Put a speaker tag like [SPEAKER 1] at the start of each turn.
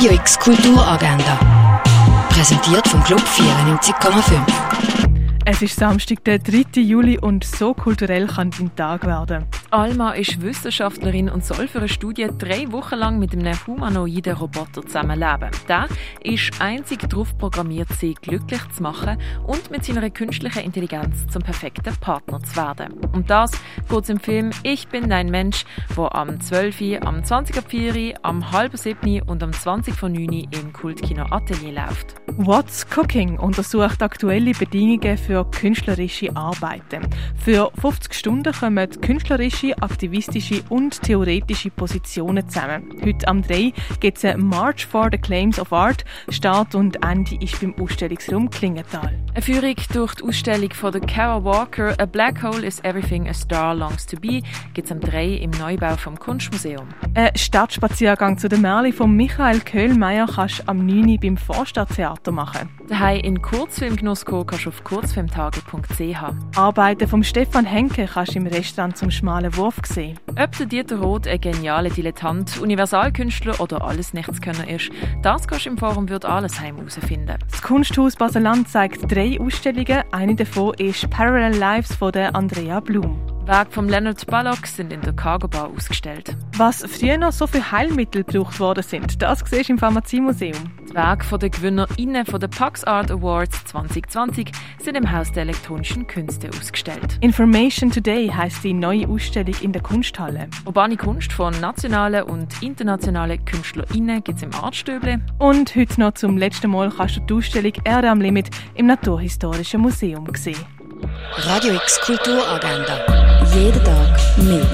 [SPEAKER 1] Radio X Kulturagenda. Präsentiert vom Club 94,5.
[SPEAKER 2] Es ist Samstag, der 3. Juli und so kulturell kann dein Tag werden.
[SPEAKER 3] Alma ist Wissenschaftlerin und soll für eine Studie drei Wochen lang mit einem humanoiden Roboter zusammenleben. Der ist einzig darauf programmiert, sie glücklich zu machen und mit seiner künstlichen Intelligenz zum perfekten Partner zu werden. Um das es im Film Ich bin dein Mensch, wo am 12., am 20.04., am halb 7. und am 20.09. im Kultkino Atelier läuft.
[SPEAKER 2] What's Cooking untersucht aktuelle Bedingungen für künstlerische Arbeiten. Für 50 Stunden kommen künstlerische, aktivistische und theoretische Positionen zusammen. Heute am 3 gibt es ein March for the Claims of Art. Start und Ende ist beim Ausstellungsraum Klingenthal.
[SPEAKER 3] Eine Führung durch die Ausstellung von der Kara Walker «A Black Hole is Everything a Star Longs to Be» gibt es am 3 im Neubau vom Kunstmuseum.
[SPEAKER 2] Ein Stadtspaziergang zu der Merli von Michael Köhlmeier kannst du am 9. beim Vorstadttheater machen.
[SPEAKER 3] Daheim in Kurzfilmgenuss kommen kannst du auf kurzfilmtage.ch.
[SPEAKER 2] Arbeiten von Stefan Henke kannst du im Restaurant zum schmalen Wurf sehen.
[SPEAKER 3] Ob Dieter Roth ein genialer Dilettant, Universalkünstler oder alles Nichtskönner ist, das kannst du im Forum Würd Allesheim herausfinden.
[SPEAKER 2] Das Kunsthaus Baseland zeigt drei Ausstellungen. Eine davon ist Parallel Lives von Andrea Blum.
[SPEAKER 3] Werke von Leonard Ballock sind in der Cargo Bar ausgestellt.
[SPEAKER 2] Was früher noch so viele Heilmittel gebraucht worden sind, das siehst du im Pharmaziemuseum.
[SPEAKER 3] Die Werke der GewinnerInnen von den Pax Art Awards 2020 sind im Haus der elektronischen Künste ausgestellt.
[SPEAKER 2] Information Today heißt die neue Ausstellung in der Kunsthalle.
[SPEAKER 3] Urbane Kunst von nationalen und internationalen KünstlerInnen gibt es im Artstöble.
[SPEAKER 2] Und heute noch zum letzten Mal kannst du die Ausstellung Erde am Limit im Naturhistorischen Museum sehen.
[SPEAKER 1] Radio X Kulturagenda. Jeden Tag mehr.